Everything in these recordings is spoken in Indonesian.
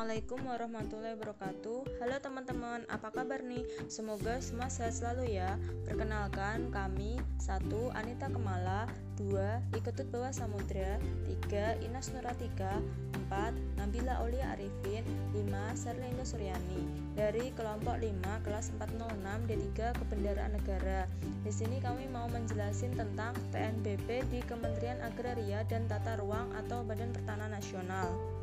Assalamualaikum warahmatullahi wabarakatuh Halo teman-teman, apa kabar nih? Semoga semua sehat selalu ya Perkenalkan kami 1. Anita Kemala 2. Iketut Bawah Samudra 3. Inas Nuratika 4. Nabila Aulia Arifin 5. Serlindo Suryani Dari kelompok 5 kelas 406 D3 Kebendaraan Negara Di sini kami mau menjelasin tentang PNBP di Kementerian Agraria dan Tata Ruang atau Badan Pertanahan Nasional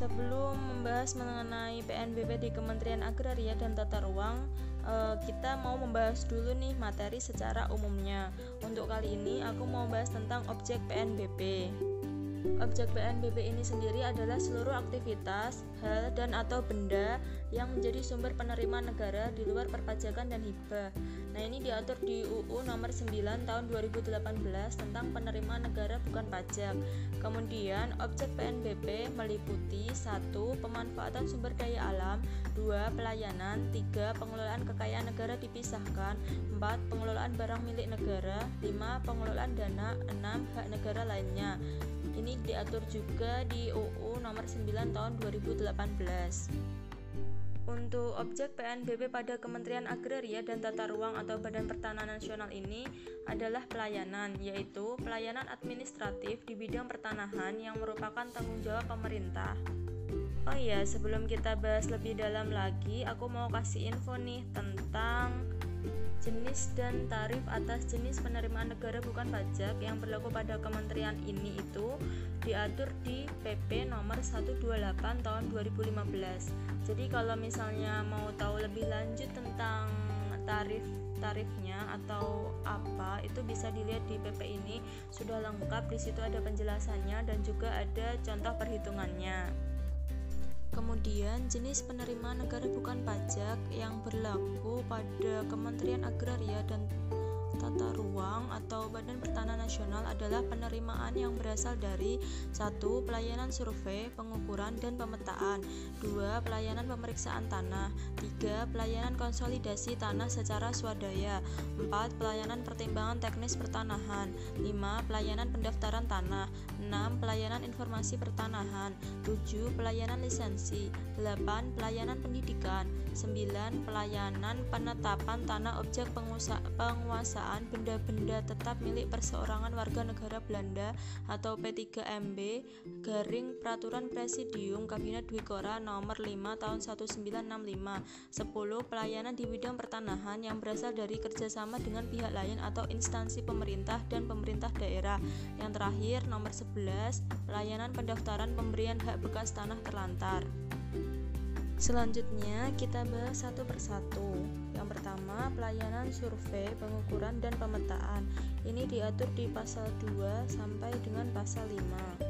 Sebelum membahas mengenai PNBP di Kementerian Agraria dan Tata Ruang, eh, kita mau membahas dulu nih materi secara umumnya. Untuk kali ini aku mau membahas tentang objek PNBP. Objek PNBP ini sendiri adalah seluruh aktivitas, hal, dan atau benda yang menjadi sumber penerimaan negara di luar perpajakan dan hibah. Nah, ini diatur di UU nomor 9 tahun 2018 tentang penerimaan negara bukan pajak. Kemudian, objek PNBP meliputi 1. pemanfaatan sumber daya alam, 2. pelayanan, 3. pengelolaan kekayaan negara dipisahkan, 4. pengelolaan barang milik negara, 5. pengelolaan dana, 6. hak negara lainnya. Ini diatur juga di UU nomor 9 tahun 2018. Untuk objek PNBP pada Kementerian Agraria dan Tata Ruang atau Badan Pertanahan Nasional ini adalah pelayanan, yaitu pelayanan administratif di bidang pertanahan yang merupakan tanggung jawab pemerintah. Oh iya, sebelum kita bahas lebih dalam lagi, aku mau kasih info nih tentang jenis dan tarif atas jenis penerimaan negara bukan pajak yang berlaku pada kementerian ini itu diatur di PP nomor 128 tahun 2015. Jadi kalau misalnya mau tahu lebih lanjut tentang tarif tarifnya atau apa itu bisa dilihat di PP ini sudah lengkap di situ ada penjelasannya dan juga ada contoh perhitungannya. Kemudian jenis penerimaan negara bukan pajak yang berlaku pada Kementerian Agraria dan Tata Ruang atau Badan Nasional adalah penerimaan yang berasal dari satu Pelayanan survei, pengukuran dan pemetaan 2. Pelayanan pemeriksaan tanah 3. Pelayanan konsolidasi tanah secara swadaya 4. Pelayanan pertimbangan teknis pertanahan 5. Pelayanan pendaftaran tanah 6. Pelayanan informasi pertanahan 7. Pelayanan lisensi 8. Pelayanan pendidikan 9. Pelayanan penetapan tanah objek penguasaan penguasaan benda-benda tetap milik perseorangan warga negara Belanda atau P3MB garing Peraturan Presidium Kabinet Dwikora nomor 5 tahun 1965 10. Pelayanan di bidang pertanahan yang berasal dari kerjasama dengan pihak lain atau instansi pemerintah dan pemerintah daerah yang terakhir nomor 11 pelayanan pendaftaran pemberian hak bekas tanah terlantar Selanjutnya kita bahas satu persatu. Yang pertama, pelayanan survei, pengukuran dan pemetaan. Ini diatur di pasal 2 sampai dengan pasal 5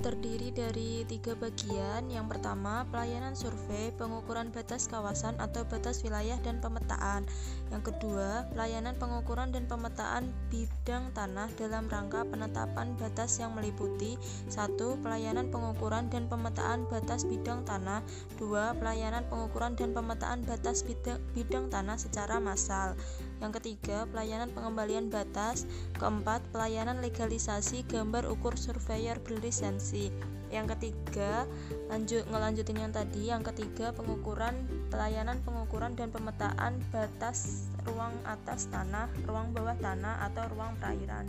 terdiri dari tiga bagian. Yang pertama, pelayanan survei, pengukuran batas kawasan atau batas wilayah dan pemetaan. Yang kedua, pelayanan pengukuran dan pemetaan bidang tanah dalam rangka penetapan batas yang meliputi satu Pelayanan pengukuran dan pemetaan batas bidang tanah 2. Pelayanan pengukuran dan pemetaan batas bidang, bidang tanah secara massal yang ketiga, pelayanan pengembalian batas. Keempat, pelayanan legalisasi gambar ukur surveyor berlisensi. Yang ketiga, lanjut ngelanjutin yang tadi. Yang ketiga, pengukuran pelayanan pengukuran dan pemetaan batas ruang atas tanah, ruang bawah tanah atau ruang perairan.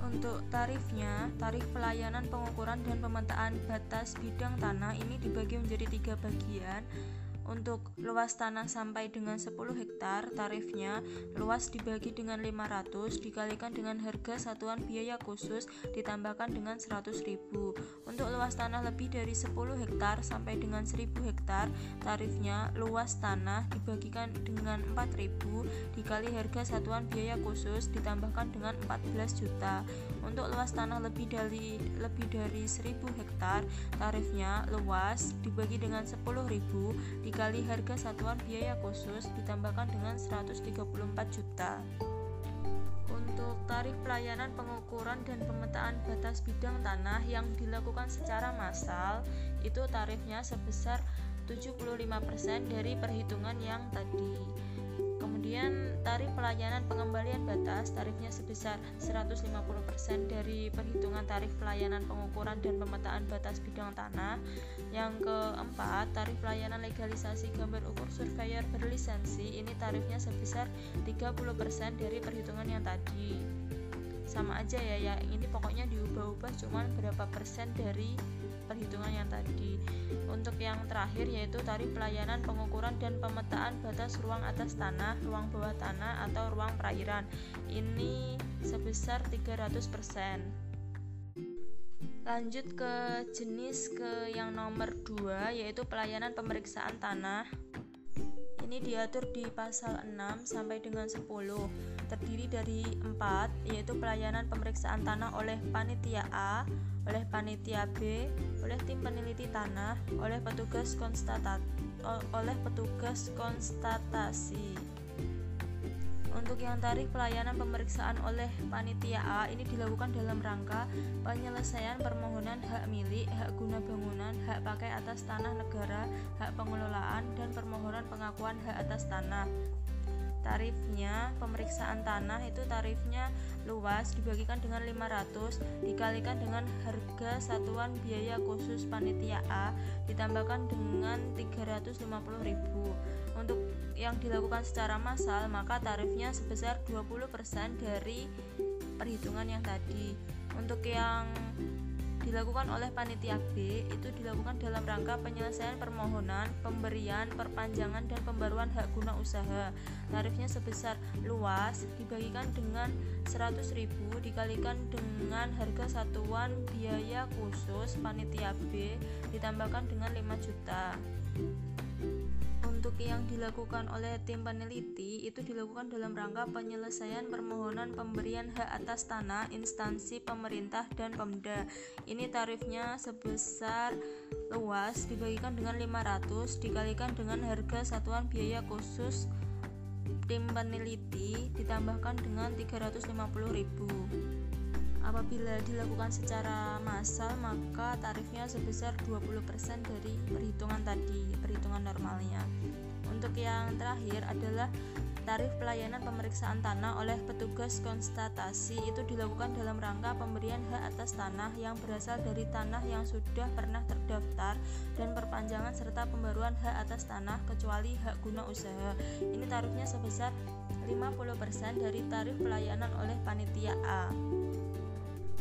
Untuk tarifnya, tarif pelayanan pengukuran dan pemetaan batas bidang tanah ini dibagi menjadi tiga bagian untuk luas tanah sampai dengan 10 hektar, tarifnya luas dibagi dengan 500 dikalikan dengan harga satuan biaya khusus ditambahkan dengan 100.000. Untuk luas tanah lebih dari 10 hektar sampai dengan 1000 hektar, tarifnya luas tanah dibagikan dengan 4000 dikali harga satuan biaya khusus ditambahkan dengan 14 juta. Untuk luas tanah lebih dari lebih dari 1000 hektar, tarifnya luas dibagi dengan 10.000 dikali harga satuan biaya khusus ditambahkan dengan 134 juta. Untuk tarif pelayanan pengukuran dan pemetaan batas bidang tanah yang dilakukan secara massal, itu tarifnya sebesar 75% dari perhitungan yang tadi. Kemudian tarif pelayanan pengembalian batas tarifnya sebesar 150% dari perhitungan tarif pelayanan pengukuran dan pemetaan batas bidang tanah. Yang keempat, tarif pelayanan legalisasi gambar ukur surveyor berlisensi ini tarifnya sebesar 30% dari perhitungan yang tadi. Sama aja ya ya, ini pokoknya diubah-ubah cuman berapa persen dari perhitungan yang tadi. Untuk yang terakhir yaitu tarif pelayanan pengukuran dan pemetaan batas ruang atas tanah, ruang bawah tanah atau ruang perairan. Ini sebesar 300%. Lanjut ke jenis ke yang nomor 2 yaitu pelayanan pemeriksaan tanah. Ini diatur di pasal 6 sampai dengan 10 terdiri dari empat yaitu pelayanan pemeriksaan tanah oleh panitia A, oleh panitia B, oleh tim peneliti tanah, oleh petugas konstatat oleh petugas konstatasi. Untuk yang tarif pelayanan pemeriksaan oleh panitia A ini dilakukan dalam rangka penyelesaian permohonan hak milik, hak guna bangunan, hak pakai atas tanah negara, hak pengelolaan dan permohonan pengakuan hak atas tanah tarifnya pemeriksaan tanah itu tarifnya luas dibagikan dengan 500 dikalikan dengan harga satuan biaya khusus panitia A ditambahkan dengan 350.000 untuk yang dilakukan secara massal maka tarifnya sebesar 20% dari perhitungan yang tadi. Untuk yang dilakukan oleh panitia B itu dilakukan dalam rangka penyelesaian permohonan, pemberian, perpanjangan dan pembaruan hak guna usaha. Tarifnya sebesar luas dibagikan dengan 100.000 dikalikan dengan harga satuan biaya khusus panitia B ditambahkan dengan 5 juta yang dilakukan oleh tim peneliti itu dilakukan dalam rangka penyelesaian permohonan pemberian hak atas tanah instansi pemerintah dan Pemda. Ini tarifnya sebesar luas dibagikan dengan 500 dikalikan dengan harga satuan biaya khusus tim peneliti ditambahkan dengan 350.000. Apabila dilakukan secara massal maka tarifnya sebesar 20% dari perhitungan tadi, perhitungan normalnya. Untuk yang terakhir adalah tarif pelayanan pemeriksaan tanah oleh petugas konstatasi itu dilakukan dalam rangka pemberian hak atas tanah yang berasal dari tanah yang sudah pernah terdaftar dan perpanjangan serta pembaruan hak atas tanah kecuali hak guna usaha. Ini tarifnya sebesar 50% dari tarif pelayanan oleh panitia A.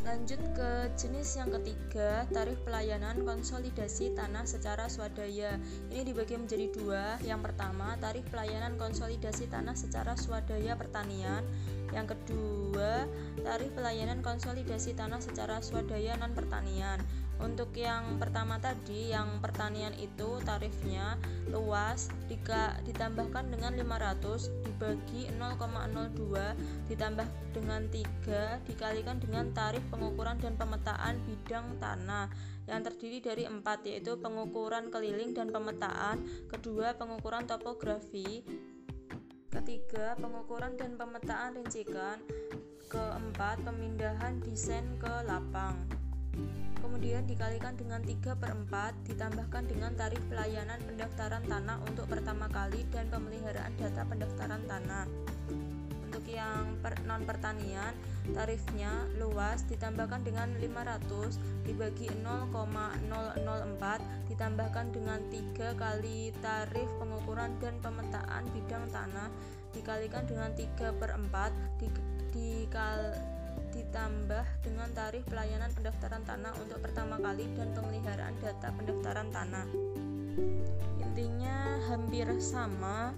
Lanjut ke jenis yang ketiga, tarif pelayanan konsolidasi tanah secara swadaya. Ini dibagi menjadi dua. Yang pertama, tarif pelayanan konsolidasi tanah secara swadaya pertanian. Yang kedua, tarif pelayanan konsolidasi tanah secara swadaya non pertanian. Untuk yang pertama tadi, yang pertanian itu tarifnya luas jika ditambahkan dengan 500 dibagi 0,02 ditambah dengan 3 dikalikan dengan tarif pengukuran dan pemetaan bidang tanah. Yang terdiri dari empat yaitu pengukuran keliling dan pemetaan, kedua pengukuran topografi, ketiga pengukuran dan pemetaan rincikan, keempat pemindahan desain ke lapang kemudian dikalikan dengan 3 per 4 ditambahkan dengan tarif pelayanan pendaftaran tanah untuk pertama kali dan pemeliharaan data pendaftaran tanah. Untuk yang per, non pertanian tarifnya luas ditambahkan dengan 500 dibagi 0,004 ditambahkan dengan 3 kali tarif pengukuran dan pemetaan bidang tanah dikalikan dengan 3 per 4 di, dikal, ditambah dengan tarif pelayanan pendaftaran tanah untuk pertama kali dan pemeliharaan data pendaftaran tanah. Intinya hampir sama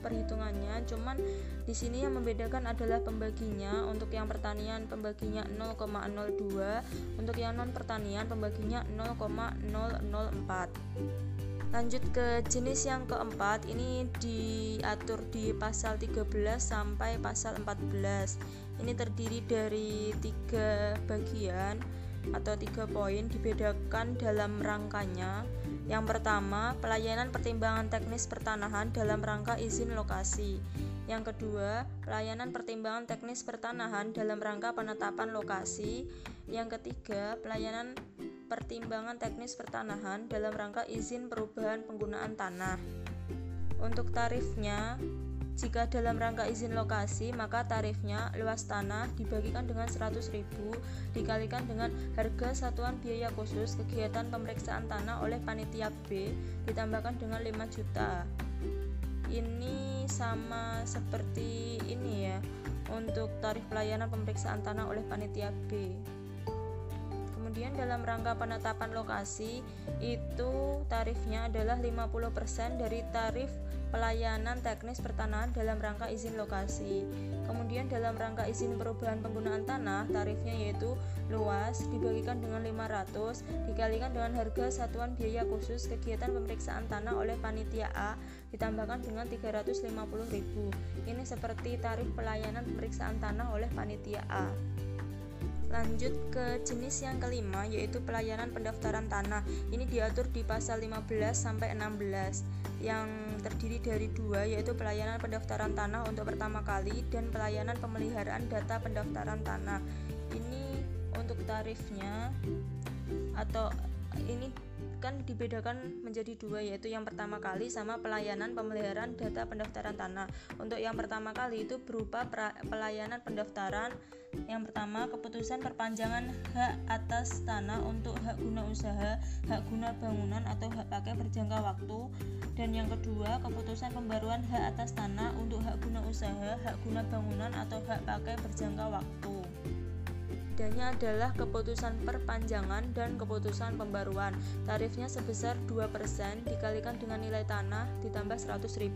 perhitungannya, cuman di sini yang membedakan adalah pembaginya. Untuk yang pertanian pembaginya 0,02, untuk yang non pertanian pembaginya 0,004. Lanjut ke jenis yang keempat, ini diatur di pasal 13 sampai pasal 14. Ini terdiri dari tiga bagian atau tiga poin dibedakan dalam rangkanya. Yang pertama, pelayanan pertimbangan teknis pertanahan dalam rangka izin lokasi. Yang kedua, pelayanan pertimbangan teknis pertanahan dalam rangka penetapan lokasi. Yang ketiga, pelayanan pertimbangan teknis pertanahan dalam rangka izin perubahan penggunaan tanah. Untuk tarifnya, Jika dalam rangka izin lokasi, maka tarifnya luas tanah dibagikan dengan 100.000 dikalikan dengan harga satuan biaya khusus kegiatan pemeriksaan tanah oleh panitia B ditambahkan dengan 5 juta. Ini sama seperti ini ya untuk tarif pelayanan pemeriksaan tanah oleh panitia B. Kemudian dalam rangka penetapan lokasi itu tarifnya adalah 50% dari tarif pelayanan teknis pertanahan dalam rangka izin lokasi. Kemudian dalam rangka izin perubahan penggunaan tanah, tarifnya yaitu luas dibagikan dengan 500 dikalikan dengan harga satuan biaya khusus kegiatan pemeriksaan tanah oleh panitia A ditambahkan dengan 350.000. Ini seperti tarif pelayanan pemeriksaan tanah oleh panitia A. Lanjut ke jenis yang kelima yaitu pelayanan pendaftaran tanah. Ini diatur di pasal 15 sampai 16 yang terdiri dari dua yaitu pelayanan pendaftaran tanah untuk pertama kali dan pelayanan pemeliharaan data pendaftaran tanah. Ini untuk tarifnya atau ini kan dibedakan menjadi dua yaitu yang pertama kali sama pelayanan pemeliharaan data pendaftaran tanah. Untuk yang pertama kali itu berupa pelayanan pendaftaran. Yang pertama keputusan perpanjangan hak atas tanah untuk hak guna usaha, hak guna bangunan atau hak pakai berjangka waktu. Dan yang kedua keputusan pembaruan hak atas tanah untuk hak guna usaha, hak guna bangunan atau hak pakai berjangka waktu bedanya adalah keputusan perpanjangan dan keputusan pembaruan. Tarifnya sebesar 2% dikalikan dengan nilai tanah ditambah 100.000.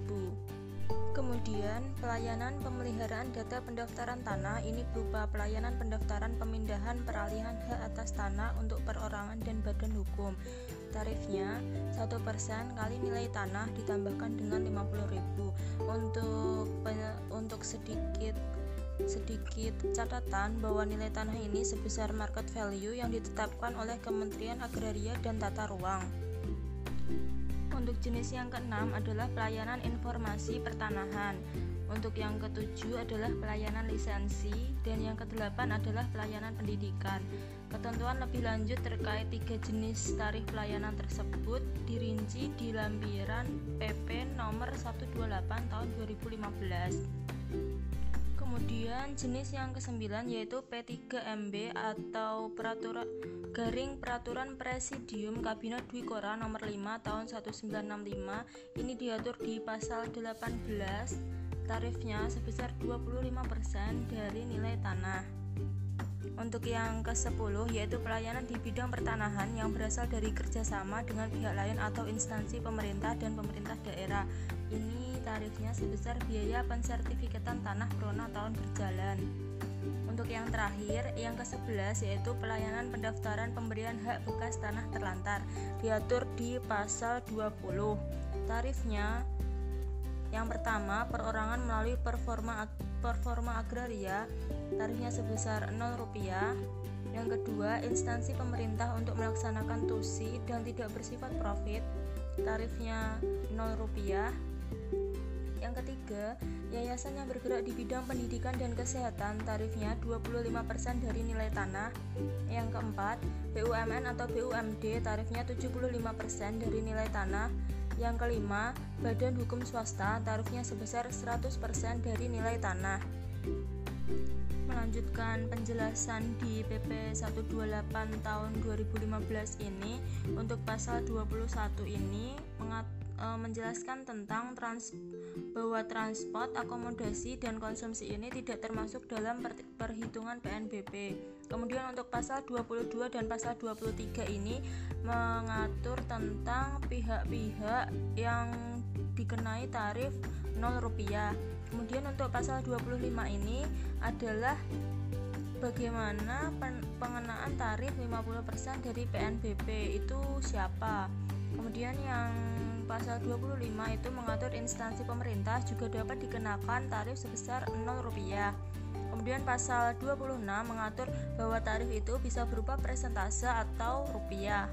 Kemudian, pelayanan pemeliharaan data pendaftaran tanah ini berupa pelayanan pendaftaran pemindahan peralihan hak atas tanah untuk perorangan dan badan hukum. Tarifnya 1% kali nilai tanah ditambahkan dengan 50.000. Untuk untuk sedikit sedikit catatan bahwa nilai tanah ini sebesar market value yang ditetapkan oleh Kementerian Agraria dan Tata Ruang. Untuk jenis yang keenam adalah pelayanan informasi pertanahan. Untuk yang ketujuh adalah pelayanan lisensi dan yang kedelapan adalah pelayanan pendidikan. Ketentuan lebih lanjut terkait tiga jenis tarif pelayanan tersebut dirinci di lampiran PP nomor 128 tahun 2015. Kemudian jenis yang kesembilan yaitu P3MB atau peraturan garing peraturan Presidium Kabinet Dwi Kora nomor 5 tahun 1965 ini diatur di pasal 18 tarifnya sebesar 25% dari nilai tanah. Untuk yang ke-10 yaitu pelayanan di bidang pertanahan yang berasal dari kerjasama dengan pihak lain atau instansi pemerintah dan pemerintah daerah. Ini tarifnya sebesar biaya pensertifikatan tanah krona tahun berjalan. Untuk yang terakhir, yang ke-11 yaitu pelayanan pendaftaran pemberian hak bekas tanah terlantar diatur di pasal 20. Tarifnya yang pertama, perorangan melalui performa performa agraria tarifnya sebesar Rp0. Yang kedua, instansi pemerintah untuk melaksanakan tusi dan tidak bersifat profit tarifnya Rp0. Yang ketiga, yayasan yang bergerak di bidang pendidikan dan kesehatan tarifnya 25% dari nilai tanah. Yang keempat, BUMN atau BUMD tarifnya 75% dari nilai tanah. Yang kelima, badan hukum swasta tarifnya sebesar 100% dari nilai tanah. Melanjutkan penjelasan di PP 128 tahun 2015 ini untuk pasal 21 ini mengatur e, menjelaskan tentang trans bahwa transport, akomodasi dan konsumsi ini tidak termasuk dalam per, perhitungan PNBP. Kemudian untuk pasal 22 dan pasal 23 ini mengatur tentang pihak-pihak yang dikenai tarif 0 rupiah. Kemudian untuk pasal 25 ini adalah bagaimana pengenaan tarif 50% dari PNBP itu siapa. Kemudian yang pasal 25 itu mengatur instansi pemerintah juga dapat dikenakan tarif sebesar Rp0. Kemudian pasal 26 mengatur bahwa tarif itu bisa berupa persentase atau rupiah.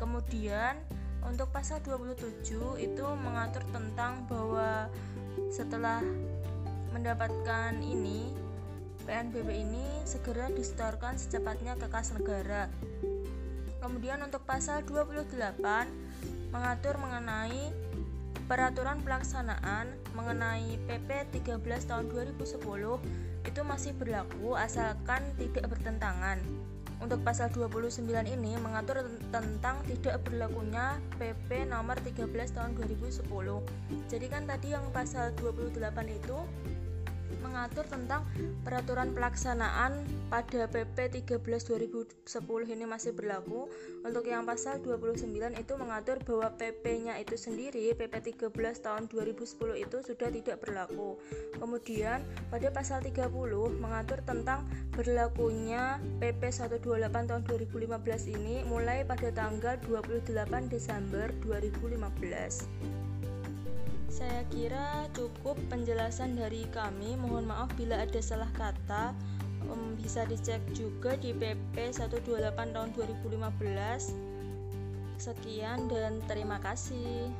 Kemudian untuk pasal 27 itu mengatur tentang bahwa setelah mendapatkan ini PNBP ini segera disetorkan secepatnya ke kas negara. Kemudian untuk pasal 28 mengatur mengenai peraturan pelaksanaan mengenai PP 13 tahun 2010 itu masih berlaku asalkan tidak bertentangan. Untuk pasal 29 ini mengatur tentang tidak berlakunya PP nomor 13 tahun 2010. Jadi kan tadi yang pasal 28 itu mengatur tentang peraturan pelaksanaan pada PP 13 2010 ini masih berlaku. Untuk yang pasal 29 itu mengatur bahwa PP-nya itu sendiri PP 13 tahun 2010 itu sudah tidak berlaku. Kemudian pada pasal 30 mengatur tentang berlakunya PP 128 tahun 2015 ini mulai pada tanggal 28 Desember 2015. Saya kira cukup penjelasan dari kami. Mohon maaf bila ada salah kata. Um, bisa dicek juga di PP 128 tahun 2015. Sekian dan terima kasih.